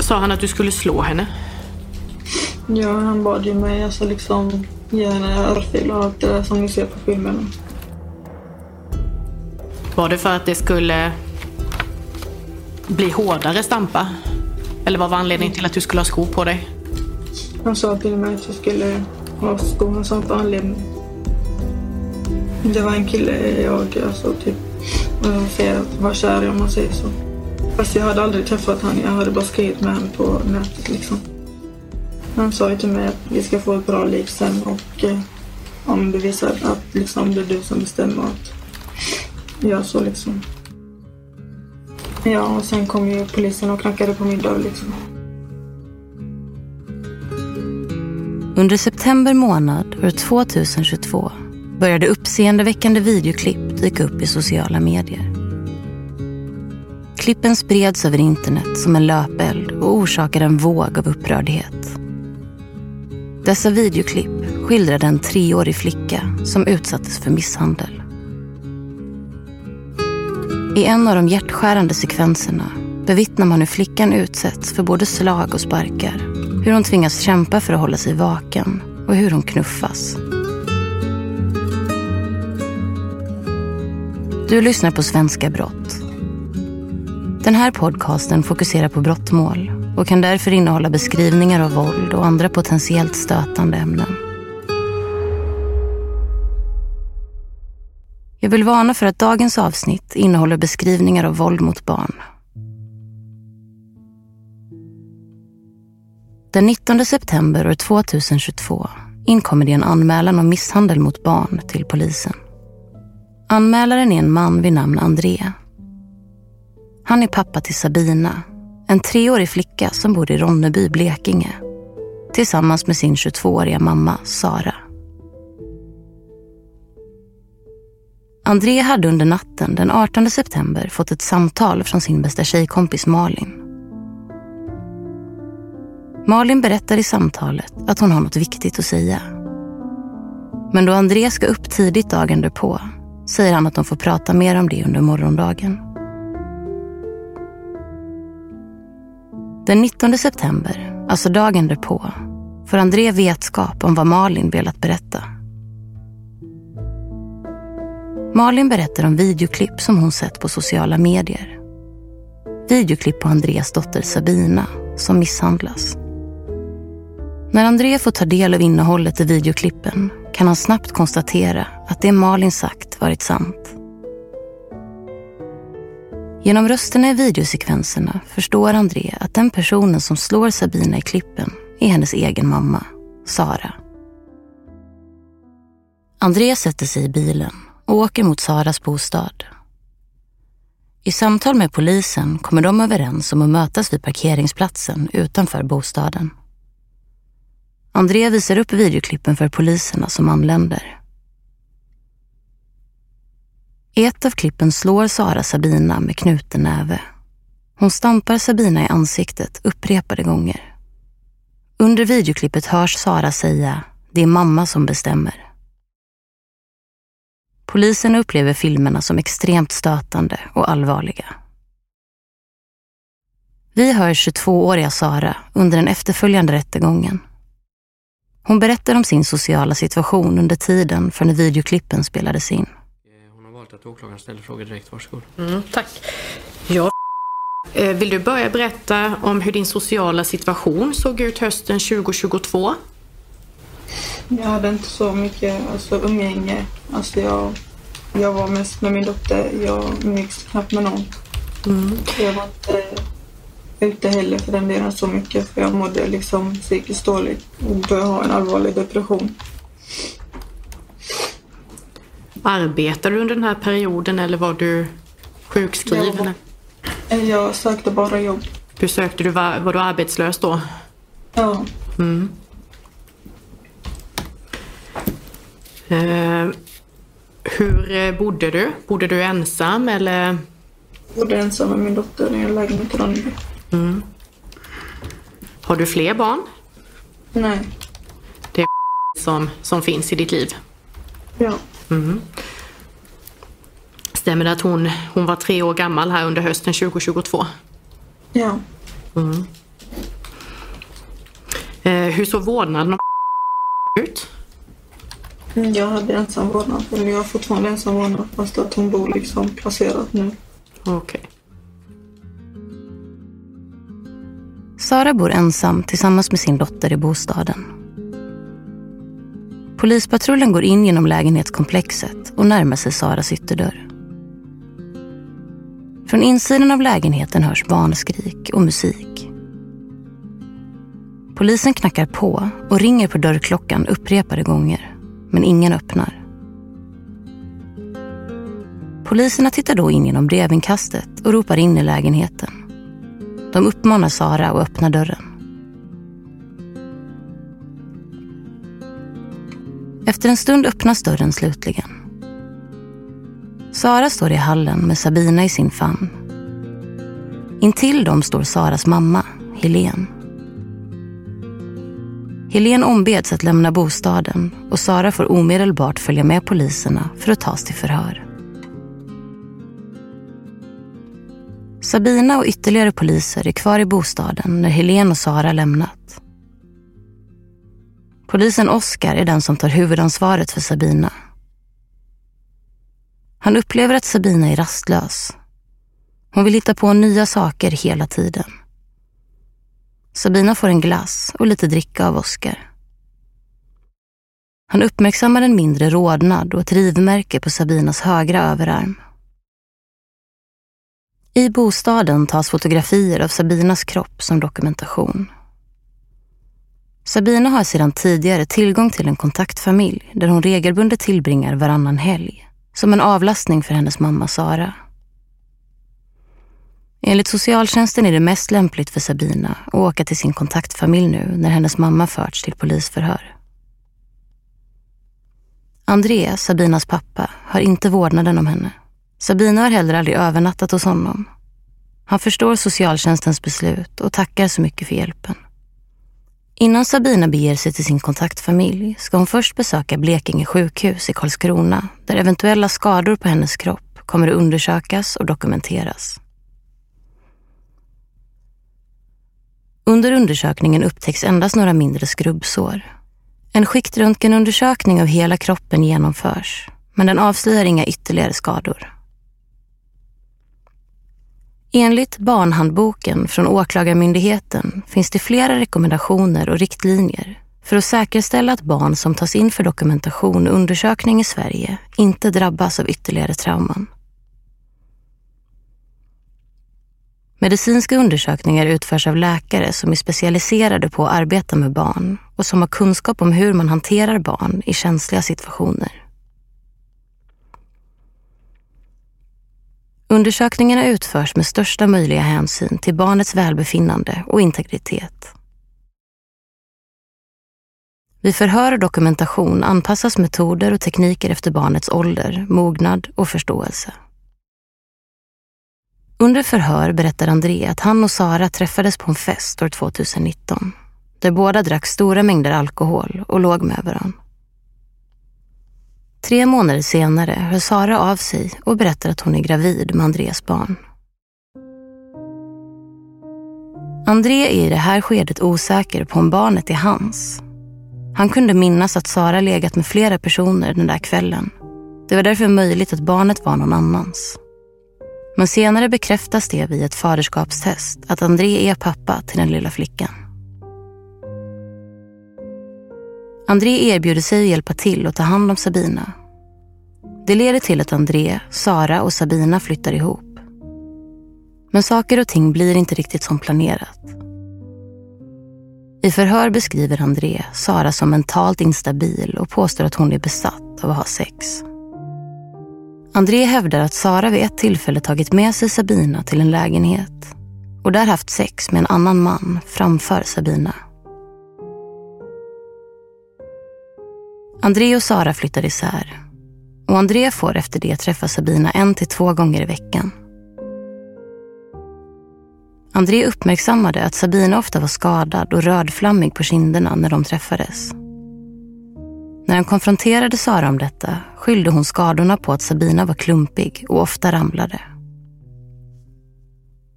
Sa han att du skulle slå henne? Ja, han bad ju mig alltså liksom ge henne örfil och allt det där som ni ser på filmerna. Var det för att det skulle bli hårdare stampa? Eller vad var anledningen till att du skulle ha skor på dig? Han sa till mig att jag skulle ha skor. Han sa inte anledning. Det var en kille jag alltså typ jag säger, var kär i om man säger så. Fast jag hade aldrig träffat honom. Jag hade bara skrivit med honom på nätet liksom. Han sa ju till mig att vi ska få ett bra liv sen och eh, om det visar att liksom, det är du som bestämmer att göra så liksom. Ja, och sen kom ju polisen och knackade på min dörr liksom. Under september månad år 2022 började uppseendeväckande videoklipp dyka upp i sociala medier. Klippen spreds över internet som en löpeld och orsakade en våg av upprördhet. Dessa videoklipp skildrade en treårig flicka som utsattes för misshandel. I en av de hjärtskärande sekvenserna bevittnar man hur flickan utsätts för både slag och sparkar. Hur hon tvingas kämpa för att hålla sig vaken och hur hon knuffas. Du lyssnar på Svenska Brott. Den här podcasten fokuserar på brottmål och kan därför innehålla beskrivningar av våld och andra potentiellt stötande ämnen. Jag vill varna för att dagens avsnitt innehåller beskrivningar av våld mot barn. Den 19 september år 2022 inkommer det en anmälan om misshandel mot barn till polisen. Anmälaren är en man vid namn André. Han är pappa till Sabina, en treårig flicka som bor i Ronneby, Blekinge. Tillsammans med sin 22-åriga mamma, Sara. André hade under natten den 18 september fått ett samtal från sin bästa tjejkompis Malin. Malin berättar i samtalet att hon har något viktigt att säga. Men då André ska upp tidigt dagen därpå säger han att de får prata mer om det under morgondagen. Den 19 september, alltså dagen därpå, får André vetskap om vad Malin velat berätta. Malin berättar om videoklipp som hon sett på sociala medier. Videoklipp på Andreas dotter Sabina som misshandlas. När André får ta del av innehållet i videoklippen kan han snabbt konstatera att det Malin sagt varit sant. Genom rösterna i videosekvenserna förstår André att den personen som slår Sabina i klippen är hennes egen mamma, Sara. André sätter sig i bilen och åker mot Saras bostad. I samtal med polisen kommer de överens om att mötas vid parkeringsplatsen utanför bostaden. André visar upp videoklippen för poliserna som anländer. I ett av klippen slår Sara Sabina med knuten näve. Hon stampar Sabina i ansiktet upprepade gånger. Under videoklippet hörs Sara säga “Det är mamma som bestämmer”. Polisen upplever filmerna som extremt stötande och allvarliga. Vi hör 22-åriga Sara under den efterföljande rättegången. Hon berättar om sin sociala situation under tiden för när videoklippen spelades in. Har att åklagaren ställer frågor direkt. Varsågod. Mm, tack. Ja. Eh, vill du börja berätta om hur din sociala situation såg ut hösten 2022? Jag hade inte så mycket alltså, umgänge. Alltså, jag, jag var mest med min dotter. Jag umgicks knappt med någon. Mm. Jag var inte ute heller för den delen så mycket för jag mådde liksom psykiskt dåligt och började ha en allvarlig depression. Arbetade du under den här perioden eller var du sjukskriven? Jag sökte bara jobb. Hur sökte du? Var, var du arbetslös då? Ja. Mm. Eh, hur eh, bodde du? Bodde du ensam eller? Jag bodde ensam med min dotter i en lägenhet i Ronneby. Mm. Har du fler barn? Nej. Det är som, som finns i ditt liv? Ja. Mm. Stämmer det att hon, hon var tre år gammal här under hösten 2022? Ja. Mm. Eh, hur såg vårdnaden om ut? Jag hade ensam vårdnad. Eller jag har fortfarande ensam vårdnad fast att hon bor liksom placerat nu. Okej. Okay. Sara bor ensam tillsammans med sin dotter i bostaden. Polispatrullen går in genom lägenhetskomplexet och närmar sig Saras ytterdörr. Från insidan av lägenheten hörs barnskrik och musik. Polisen knackar på och ringer på dörrklockan upprepade gånger, men ingen öppnar. Poliserna tittar då in genom brevinkastet och ropar in i lägenheten. De uppmanar Sara att öppna dörren. Efter en stund öppnas dörren slutligen. Sara står i hallen med Sabina i sin famn. Intill dem står Saras mamma, Helen. Helen ombeds att lämna bostaden och Sara får omedelbart följa med poliserna för att tas till förhör. Sabina och ytterligare poliser är kvar i bostaden när Helen och Sara lämnat. Polisen Oskar är den som tar huvudansvaret för Sabina. Han upplever att Sabina är rastlös. Hon vill hitta på nya saker hela tiden. Sabina får en glass och lite dricka av Oskar. Han uppmärksammar en mindre rodnad och ett rivmärke på Sabinas högra överarm. I bostaden tas fotografier av Sabinas kropp som dokumentation. Sabina har sedan tidigare tillgång till en kontaktfamilj där hon regelbundet tillbringar varannan helg som en avlastning för hennes mamma Sara. Enligt socialtjänsten är det mest lämpligt för Sabina att åka till sin kontaktfamilj nu när hennes mamma förts till polisförhör. André, Sabinas pappa, har inte vårdnaden om henne. Sabina har heller aldrig övernattat hos honom. Han förstår socialtjänstens beslut och tackar så mycket för hjälpen. Innan Sabina beger sig till sin kontaktfamilj ska hon först besöka Blekinge sjukhus i Karlskrona där eventuella skador på hennes kropp kommer att undersökas och dokumenteras. Under undersökningen upptäcks endast några mindre skrubbsår. En skiktröntgenundersökning av hela kroppen genomförs men den avslöjar inga ytterligare skador. Enligt barnhandboken från Åklagarmyndigheten finns det flera rekommendationer och riktlinjer för att säkerställa att barn som tas in för dokumentation och undersökning i Sverige inte drabbas av ytterligare trauman. Medicinska undersökningar utförs av läkare som är specialiserade på att arbeta med barn och som har kunskap om hur man hanterar barn i känsliga situationer. Undersökningarna utförs med största möjliga hänsyn till barnets välbefinnande och integritet. Vid förhör och dokumentation anpassas metoder och tekniker efter barnets ålder, mognad och förståelse. Under förhör berättar André att han och Sara träffades på en fest år 2019 där båda drack stora mängder alkohol och låg med varandra. Tre månader senare hör Sara av sig och berättar att hon är gravid med Andreas barn. André är i det här skedet osäker på om barnet är hans. Han kunde minnas att Sara legat med flera personer den där kvällen. Det var därför möjligt att barnet var någon annans. Men senare bekräftas det vid ett faderskapstest att André är pappa till den lilla flickan. André erbjuder sig att hjälpa till och ta hand om Sabina. Det leder till att André, Sara och Sabina flyttar ihop. Men saker och ting blir inte riktigt som planerat. I förhör beskriver André Sara som mentalt instabil och påstår att hon är besatt av att ha sex. André hävdar att Sara vid ett tillfälle tagit med sig Sabina till en lägenhet och där haft sex med en annan man framför Sabina. André och Sara flyttar isär och André får efter det träffa Sabina en till två gånger i veckan. André uppmärksammade att Sabina ofta var skadad och rödflammig på kinderna när de träffades. När han konfronterade Sara om detta skyllde hon skadorna på att Sabina var klumpig och ofta ramlade.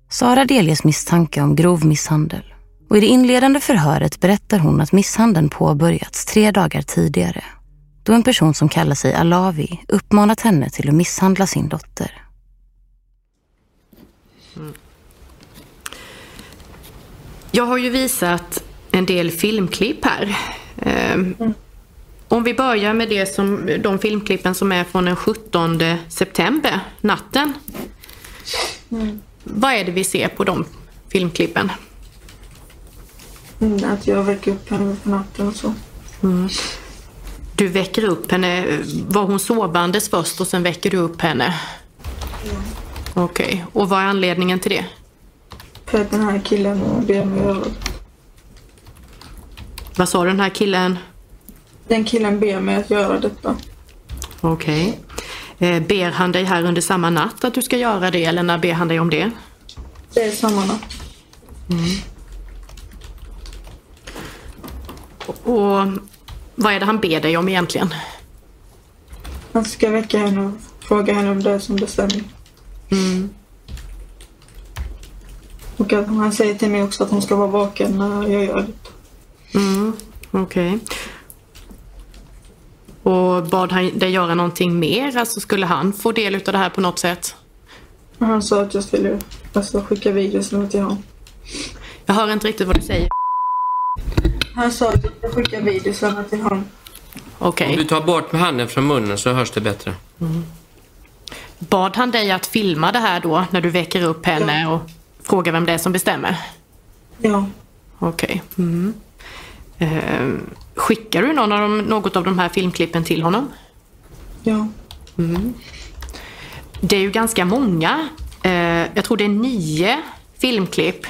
Sara delges misstanke om grov misshandel och i det inledande förhöret berättar hon att misshandeln påbörjats tre dagar tidigare då en person som kallar sig Alavi uppmanat henne till att misshandla sin dotter. Mm. Jag har ju visat en del filmklipp här. Mm. Om vi börjar med det som, de filmklippen som är från den 17 september, natten. Mm. Vad är det vi ser på de filmklippen? Mm, att jag väcker upp henne på natten och så. Mm. Du väcker upp henne, var hon sovandes först och sen väcker du upp henne? Ja. Okej, okay. och vad är anledningen till det? För att den här killen ber mig göra det. Vad sa den här killen? Den killen ber mig att göra detta. Okej. Okay. Eh, ber han dig här under samma natt att du ska göra det eller när ber han dig om det? Det är samma natt. Mm. Och vad är det han ber dig om egentligen? Han ska väcka henne och fråga henne om det som bestämmer. Mm. Och att han säger till mig också att hon ska vara vaken när jag gör det. Mm, Okej. Okay. Och bad han dig göra någonting mer? Alltså skulle han få del av det här på något sätt? Han sa att jag skulle alltså, skicka videos till honom. Jag hör inte riktigt vad du säger. Han sa att jag ska skicka videos till honom. Okej. Okay. Om du tar bort med handen från munnen så hörs det bättre. Mm. Bad han dig att filma det här då när du väcker upp henne ja. och frågar vem det är som bestämmer? Ja. Okej. Okay. Mm. Eh, skickar du någon av dem, något av de här filmklippen till honom? Ja. Mm. Det är ju ganska många. Eh, jag tror det är nio filmklipp.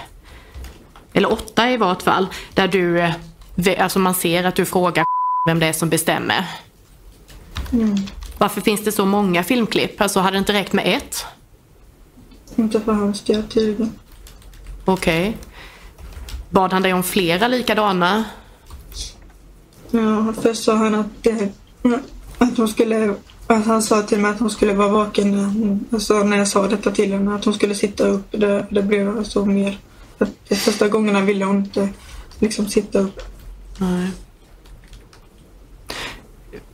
Eller åtta i vart fall. Där du, eh, alltså man ser att du frågar vem det är som bestämmer. Mm. Varför finns det så många filmklipp? Alltså hade det inte räckt med ett? Inte för hans del tydligen. Okej. Okay. Bad han dig om flera likadana? Ja, först sa han att, det, att hon skulle att han sa till mig att hon skulle vara vaken alltså när jag sa detta till henne, att hon skulle sitta upp. Det, det blev alltså mer... de första gångerna ville hon inte liksom sitta upp. Nej.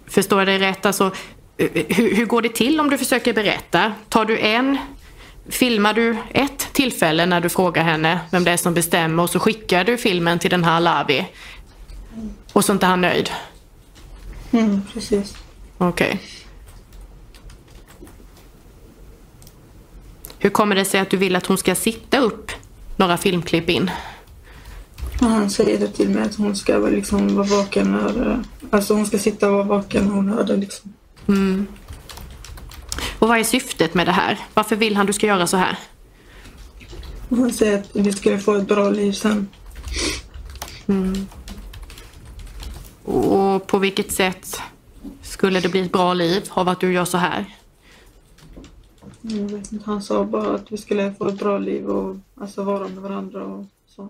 Förstår jag dig rätt? Alltså, hur, hur går det till om du försöker berätta? Tar du en Filmar du ett tillfälle när du frågar henne vem det är som bestämmer och så skickar du filmen till den här Lavi och så är inte han nöjd? Mm, precis. Okej. Okay. Hur kommer det sig att du vill att hon ska sitta upp några filmklipp in? Han säger det till mig att hon ska liksom vara vaken när, alltså hon ska sitta och vara vaken när hon hör det liksom. Mm. Och vad är syftet med det här? Varför vill han du ska göra så här? Han säger att vi skulle få ett bra liv sen. Mm. Och på vilket sätt skulle det bli ett bra liv av att du gör så här? Jag vet inte, han sa bara att vi skulle få ett bra liv och alltså vara med varandra och så.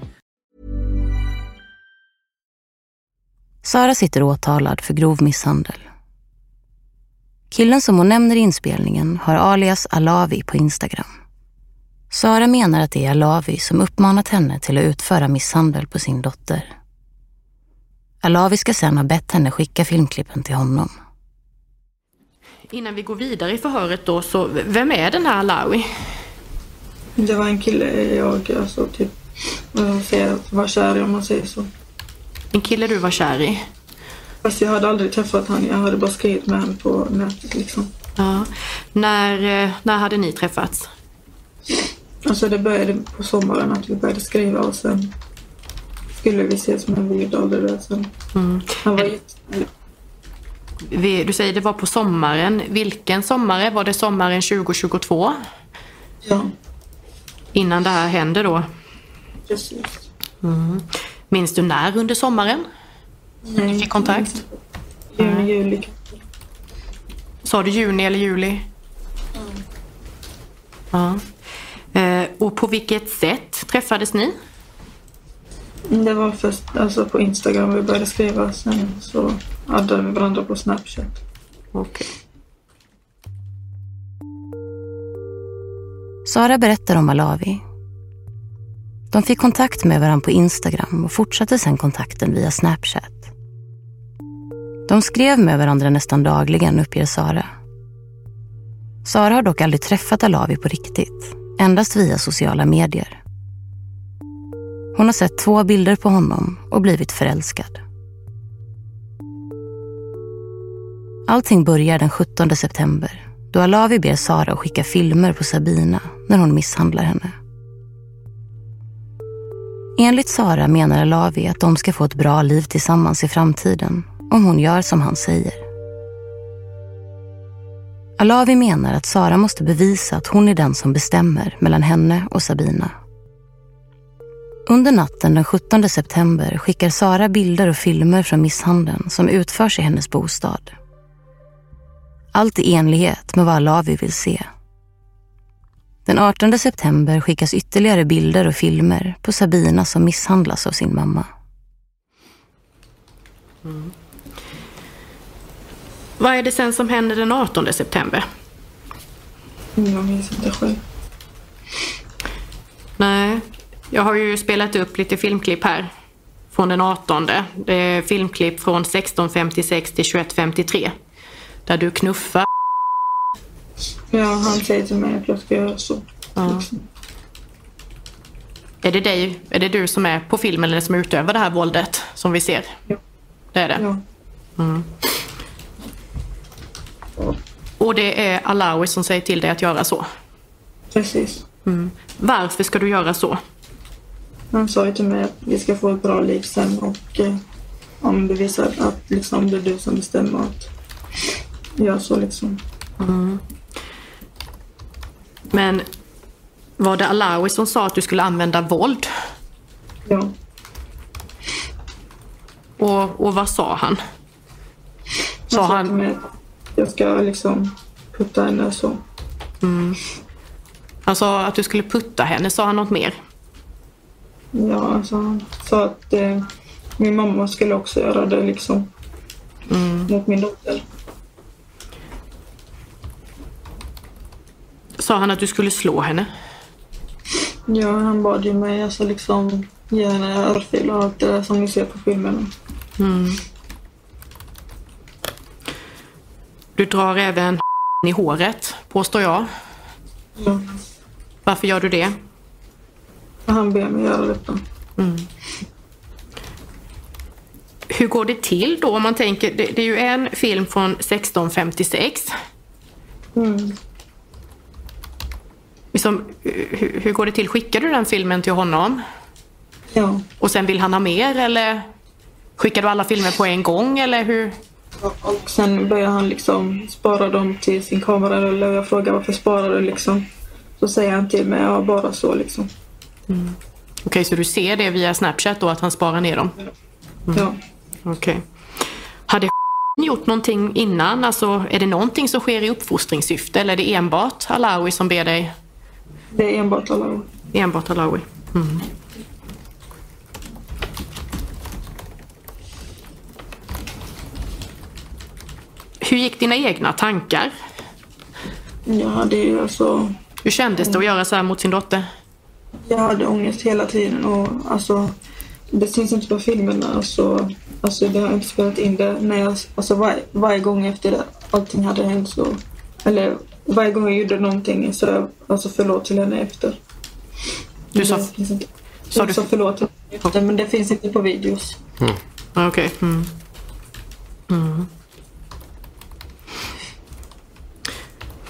Sara sitter åtalad för grov misshandel. Killen som hon nämner i inspelningen har alias Alavi på Instagram. Sara menar att det är Alavi som uppmanat henne till att utföra misshandel på sin dotter. Alavi ska sen ha bett henne skicka filmklippen till honom. Innan vi går vidare i förhöret då, så vem är den här Alawi? Det var en kille jag alltså typ vad säger, var kär i om man säger så. En kille du var kär i? Fast jag hade aldrig träffat han, jag hade bara skrivit med honom på nätet liksom. Ja. När, eh, när hade ni träffats? Alltså det började på sommaren att vi började skriva och sen skulle vi ses men vi gjorde aldrig det sen. Mm. Han var. Vi, du säger det var på sommaren. Vilken sommare? Var det sommaren 2022? Ja, Innan det här hände då? precis. Mm. Minns du när under sommaren? Nej, Ni fick kontakt? Juni, juli. Sa du juni eller juli? Ja. Eh, och på vilket sätt träffades ni? Det var först alltså på Instagram vi började skriva. Sen så hade vi varandra på Snapchat. Okej. Sara berättar om Alavi. De fick kontakt med varandra på Instagram och fortsatte sedan kontakten via Snapchat. De skrev med varandra nästan dagligen, uppger Sara. Sara har dock aldrig träffat Alavi på riktigt, endast via sociala medier. Hon har sett två bilder på honom och blivit förälskad. Allting börjar den 17 september då Alavi ber Sara att skicka filmer på Sabina när hon misshandlar henne. Enligt Sara menar Alavi att de ska få ett bra liv tillsammans i framtiden om hon gör som han säger. Alavi menar att Sara måste bevisa att hon är den som bestämmer mellan henne och Sabina. Under natten den 17 september skickar Sara bilder och filmer från misshandeln som utförs i hennes bostad. Allt i enlighet med vad Alavi vill se. Den 18 september skickas ytterligare bilder och filmer på Sabina som misshandlas av sin mamma. Vad är det sen som händer den 18 september? Jag minns inte själv. Nej, jag har ju spelat upp lite filmklipp här från den 18. Det är filmklipp från 16.56 till 21.53. Där du knuffar Ja, han säger till mig att jag ska göra så. Ja. Liksom. Är det, dig, är det du som är på filmen eller som utövar det här våldet som vi ser? Ja. Det är det? Ja. Mm. Och det är Alawi som säger till dig att göra så? Precis. Mm. Varför ska du göra så? Han sa ju till mig att vi ska få ett bra liv sen och eh, om det visar att liksom, det är du som bestämmer att göra så liksom. Mm. Men var det Alawi som sa att du skulle använda våld? Ja. Och, och vad sa han? Sa sa han... att jag ska liksom putta henne så. Mm. Han sa att du skulle putta henne. Sa han något mer? Ja, alltså han sa att eh, min mamma skulle också göra det liksom. Mot min dotter. Sa han att du skulle slå henne? Ja, han bad ju mig alltså liksom ge henne örfil och allt det där som ni ser på filmerna. Mm. Du drar även i håret, påstår jag. Ja. Varför gör du det? Han ber mig göra detta. Mm. Hur går det till då om man tänker, det, det är ju en film från 1656. Mm. Liksom, hur, hur går det till? Skickar du den filmen till honom? Ja. Och sen vill han ha mer eller skickar du alla filmer på en gång eller hur? Och sen börjar han liksom spara dem till sin kamera eller jag frågar varför sparar du liksom. Så säger han till mig, ja bara så liksom. Okej, så du ser det via Snapchat då att han sparar ner dem? Ja. Okej. Hade gjort någonting innan? Alltså, är det någonting som sker i uppfostringssyfte eller är det enbart Alawi som ber dig? Det är enbart alla Enbart Alawi. Mm. Hur gick dina egna tankar? Jag hade ju alltså, Hur kändes det att göra så här mot sin dotter? jag hade ångest hela tiden och alltså det syns inte på filmerna. Alltså, alltså det har inte spelat in det. När jag, alltså var, varje gång efter det, allting hade hänt så, eller varje gång jag gjorde någonting så jag alltså förlåt till henne efter. Du sa- Det finns inte- sa jag du- sa förlåt till henne efter, men det finns inte på videos. Okej. Mm. Mm.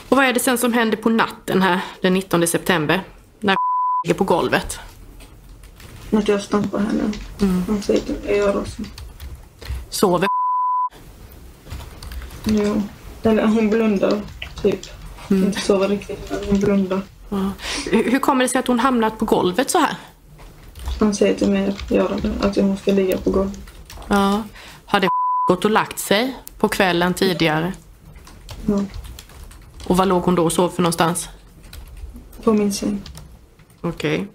Och vad är det sen som händer på natten här den 19 september? När ligger på golvet? Att jag stampar henne. Han säger till mig, gör så. Sover Jo. Eller hon blundar, typ. Inte sover riktigt, hon blundar. Ja. Hur kommer det sig att hon hamnat på golvet så här? Han säger till mig att göra det, att hon ska ligga på golvet. Ja. Hade gått och lagt sig på kvällen tidigare? Ja. Och var låg hon då och sov för någonstans? På min säng. Okej.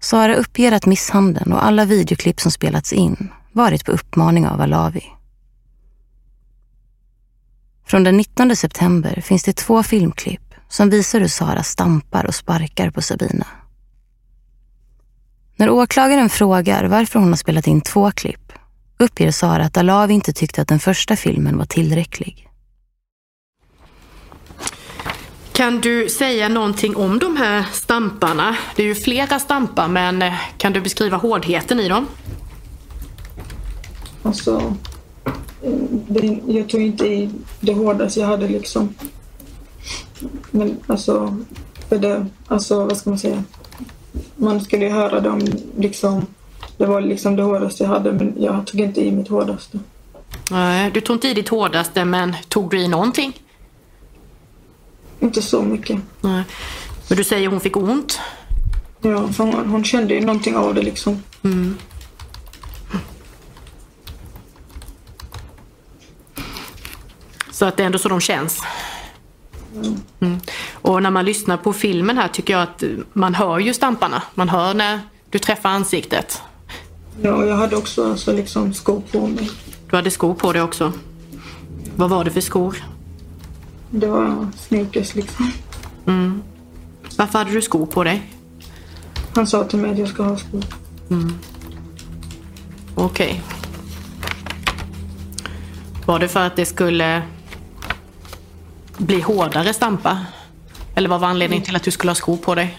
Sara uppger att misshandeln och alla videoklipp som spelats in varit på uppmaning av Alavi. Från den 19 september finns det två filmklipp som visar hur Sara stampar och sparkar på Sabina. När åklagaren frågar varför hon har spelat in två klipp uppger Sara att Alavi inte tyckte att den första filmen var tillräcklig. Kan du säga någonting om de här stamparna? Det är ju flera stampar, men eh, kan du beskriva hårdheten i dem? Alltså, det, jag tog inte i det hårdaste jag hade liksom. Men alltså, för det, alltså vad ska man säga? Man skulle ju höra dem liksom. Det var liksom det hårdaste jag hade men jag tog inte i mitt hårdaste. Nej, du tog inte i ditt hårdaste, men tog du i någonting? Inte så mycket. Nej. Men du säger hon fick ont? Ja, för hon, hon kände ju någonting av det liksom. Mm. Så att det är ändå så de känns. Mm. Och när man lyssnar på filmen här tycker jag att man hör ju stamparna. Man hör när du träffar ansiktet. Ja, och jag hade också alltså, liksom skor på mig. Du hade skor på dig också. Vad var det för skor? Det var sneakers liksom. Mm. Varför hade du skor på dig? Han sa till mig att jag ska ha skor. Okej. Var det för att det skulle bli hårdare stampa? Eller vad var anledningen till att du skulle ha skor på dig?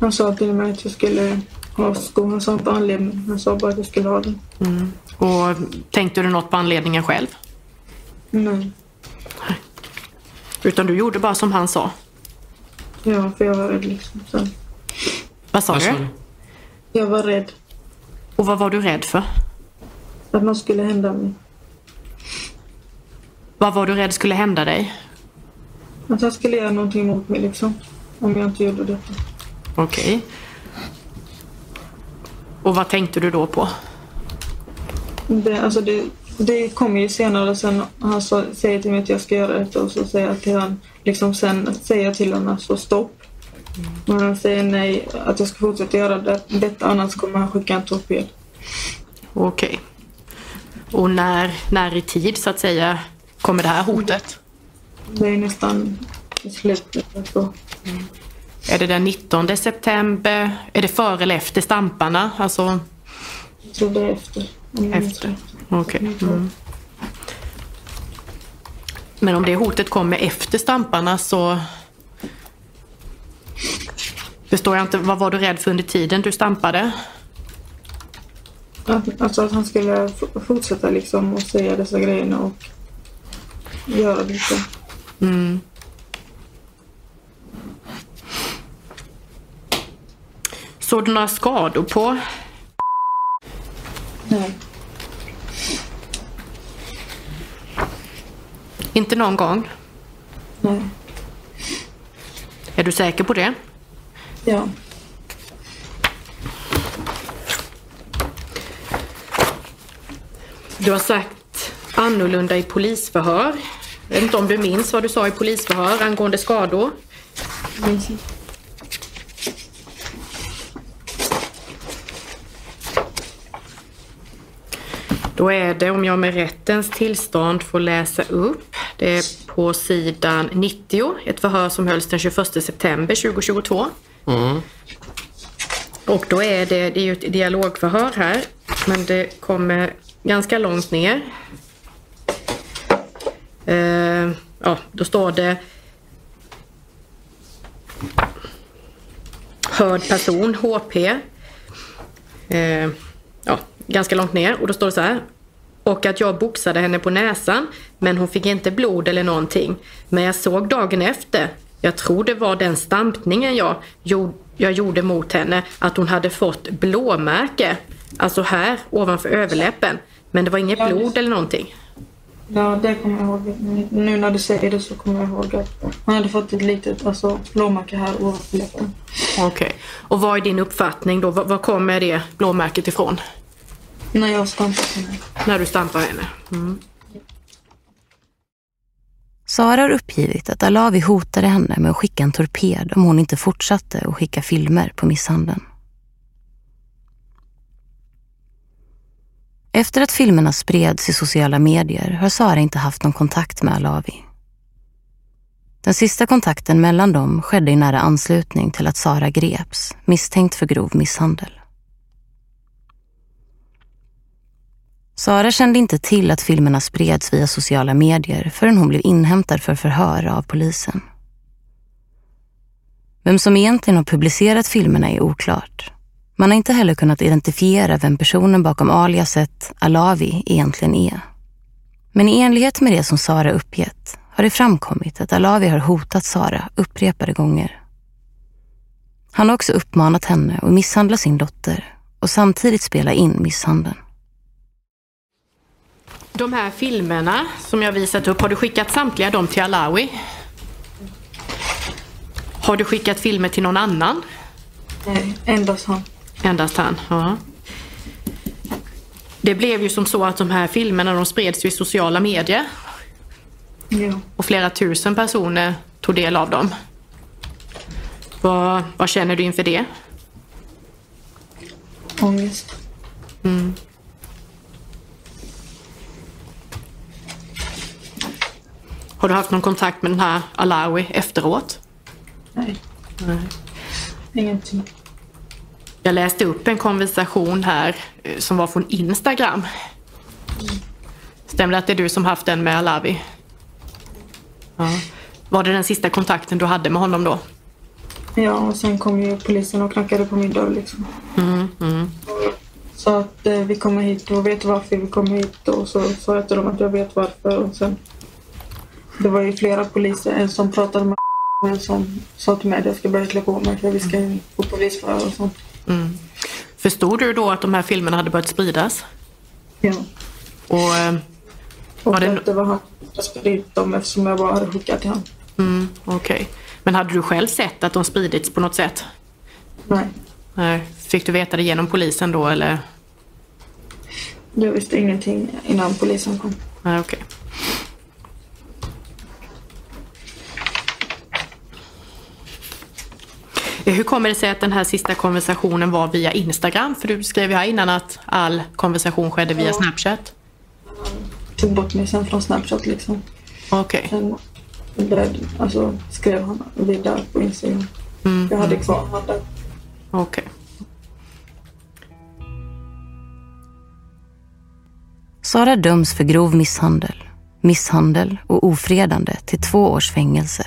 Han sa till mig att jag skulle ha skor. Han sa inte anledning. Han sa bara att jag skulle ha det. Och tänkte du något på anledningen själv? Nej. Utan du gjorde bara som han sa? Ja, för jag var rädd liksom. Så. Vad sa Vad sa du? du? Jag var rädd. Och vad var du rädd för? Att något skulle hända mig. Vad var du rädd skulle hända dig? Att han skulle göra någonting mot mig liksom. Om jag inte gjorde detta. Okej. Och vad tänkte du då på? Det, alltså det, det kommer ju senare sen han så, säger till mig att jag ska göra detta och så säger jag till han, liksom sen säger jag till honom så stopp. Men han säger nej, att jag ska fortsätta göra det, detta annars kommer han skicka en torped. Okej. Och när, när i tid så att säga kommer det här hotet? Det är nästan i slutet. Så. Är det den 19 september? Är det före eller efter stamparna? Alltså Så det är efter. jag efter. Okej. Mm. Men om det hotet kommer efter stamparna så förstår jag inte. Vad var du rädd för under tiden du stampade? Att, alltså att han skulle fortsätta liksom och säga dessa grejerna och göra detta. Mm. Såg du några skador på? Nej. Inte någon gång? Nej. Är du säker på det? Ja. Du har sagt annorlunda i polisförhör. Jag vet inte om du minns vad du sa i polisförhör angående skador? Minns inte. Då är det, om jag med rättens tillstånd får läsa upp, det är på sidan 90, ett förhör som hölls den 21 september 2022. Mm. Och då är det, det är ju ett dialogförhör här, men det kommer ganska långt ner. Eh, ja, då står det Hörd person, HP. Eh, ja, ganska långt ner och då står det så här. Och att jag boxade henne på näsan men hon fick inte blod eller någonting. Men jag såg dagen efter, jag tror det var den stampningen jag, jag gjorde mot henne, att hon hade fått blåmärke. Alltså här ovanför överläppen. Men det var inget blod eller någonting. Ja, det kommer jag ihåg. Nu när du säger det så kommer jag ihåg att han hade fått ett litet alltså, blåmärke här ovanför läppen. Okej. Och vad är din uppfattning då? Var, var kommer det blåmärket ifrån? När jag stampade henne. När du stampar henne? Mm. Sara har uppgivit att Alavi hotade henne med att skicka en torped om hon inte fortsatte att skicka filmer på misshandeln. Efter att filmerna spreds i sociala medier har Sara inte haft någon kontakt med Alavi. Den sista kontakten mellan dem skedde i nära anslutning till att Sara greps misstänkt för grov misshandel. Sara kände inte till att filmerna spreds via sociala medier förrän hon blev inhämtad för förhör av polisen. Vem som egentligen har publicerat filmerna är oklart. Man har inte heller kunnat identifiera vem personen bakom aliaset Alavi egentligen är. Men i enlighet med det som Sara uppgett har det framkommit att Alavi har hotat Sara upprepade gånger. Han har också uppmanat henne att misshandla sin dotter och samtidigt spela in misshandeln. De här filmerna som jag visat upp, har du skickat samtliga dem till Alawi? Har du skickat filmer till någon annan? Nej, endast han. Endast han, ja. Det blev ju som så att de här filmerna de spreds i sociala medier Ja. och flera tusen personer tog del av dem. Vad, vad känner du inför det? Ångest. Har du haft någon kontakt med den här Alawi efteråt? Nej. Ingenting. Jag läste upp en konversation här eh, som var från Instagram. Stämmer det att det är du som haft den med Alavi? Ja. Var det den sista kontakten du hade med honom då? Ja, och sen kom ju polisen och knackade på min dörr liksom. Mm, mm. Sa att eh, vi kommer hit och vet varför vi kommer hit och så sa jag till dem att jag vet varför och sen det var ju flera poliser, en som pratade med och en som sa till mig att jag ska börja klä på mig för vi ska in på polisförhör och sånt. Mm. Förstod du då att de här filmerna hade börjat spridas? Ja. Och, eh, Och det- att det var han som spridit dem eftersom jag bara hade skickat till honom. mm, okej. Men hade du själv sett att de spridits på något sätt? Nej, Nej. Fick du veta det genom polisen då eller? jag visste ingenting innan polisen kom. Nej, okej. Eh, Hur kommer det sig att den här sista konversationen var via Instagram? För du skrev ju här innan att all konversation skedde via. Snapchat. Tog bort mig sen från Snapchat liksom. Okej. Sen började, alltså, skrev han vidare på Instagram. Mm. Jag hade kvar honom där. Okej. Sara döms för grov misshandel, misshandel och ofredande till två års fängelse.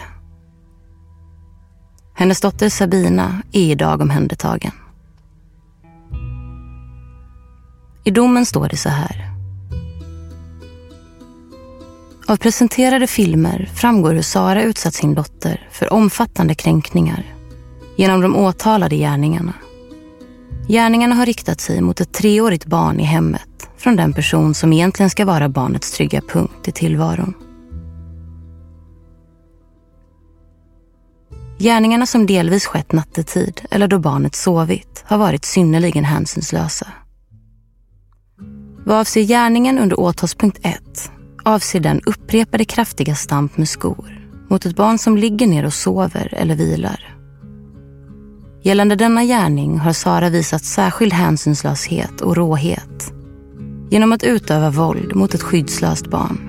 Hennes dotter Sabina är idag omhändertagen. I domen står det så här. Av presenterade filmer framgår hur Sara utsatt sin dotter för omfattande kränkningar genom de åtalade gärningarna. Gärningarna har riktat sig mot ett treårigt barn i hemmet från den person som egentligen ska vara barnets trygga punkt i tillvaron. Gärningarna som delvis skett nattetid eller då barnet sovit har varit synnerligen hänsynslösa. Vad avser gärningen under åtalspunkt 1 avser den upprepade kraftiga stamp med skor mot ett barn som ligger ner och sover eller vilar. Gällande denna gärning har Sara visat särskild hänsynslöshet och råhet genom att utöva våld mot ett skyddslöst barn.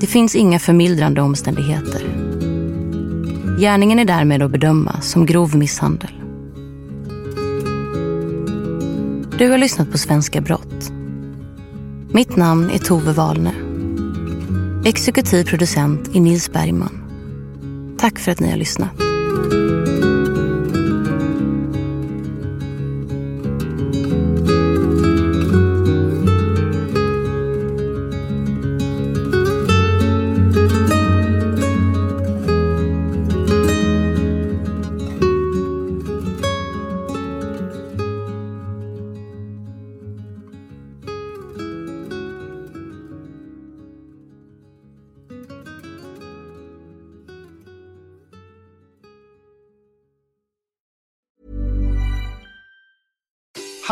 Det finns inga förmildrande omständigheter. Gärningen är därmed att bedöma som grov misshandel. Du har lyssnat på Svenska brott. Mitt namn är Tove Wahlne. Exekutiv producent är Nils Bergman. Tack för att ni har lyssnat.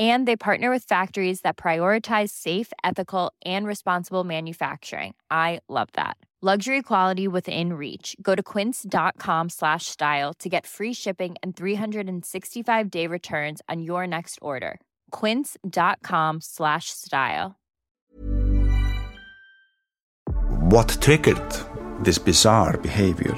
And they partner with factories that prioritize safe, ethical, and responsible manufacturing. I love that. Luxury quality within reach. Go to quince.com slash style to get free shipping and 365 day returns on your next order. Quince.com slash style. What triggered this bizarre behavior?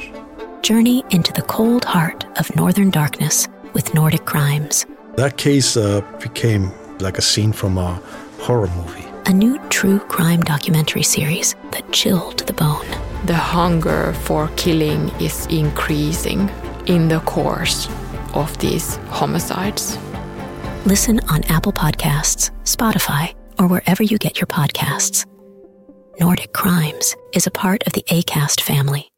Journey into the cold heart of northern darkness with Nordic crimes. That case uh, became like a scene from a horror movie. A new true crime documentary series that chilled the bone. The hunger for killing is increasing in the course of these homicides. Listen on Apple Podcasts, Spotify, or wherever you get your podcasts. Nordic Crimes is a part of the ACAST family.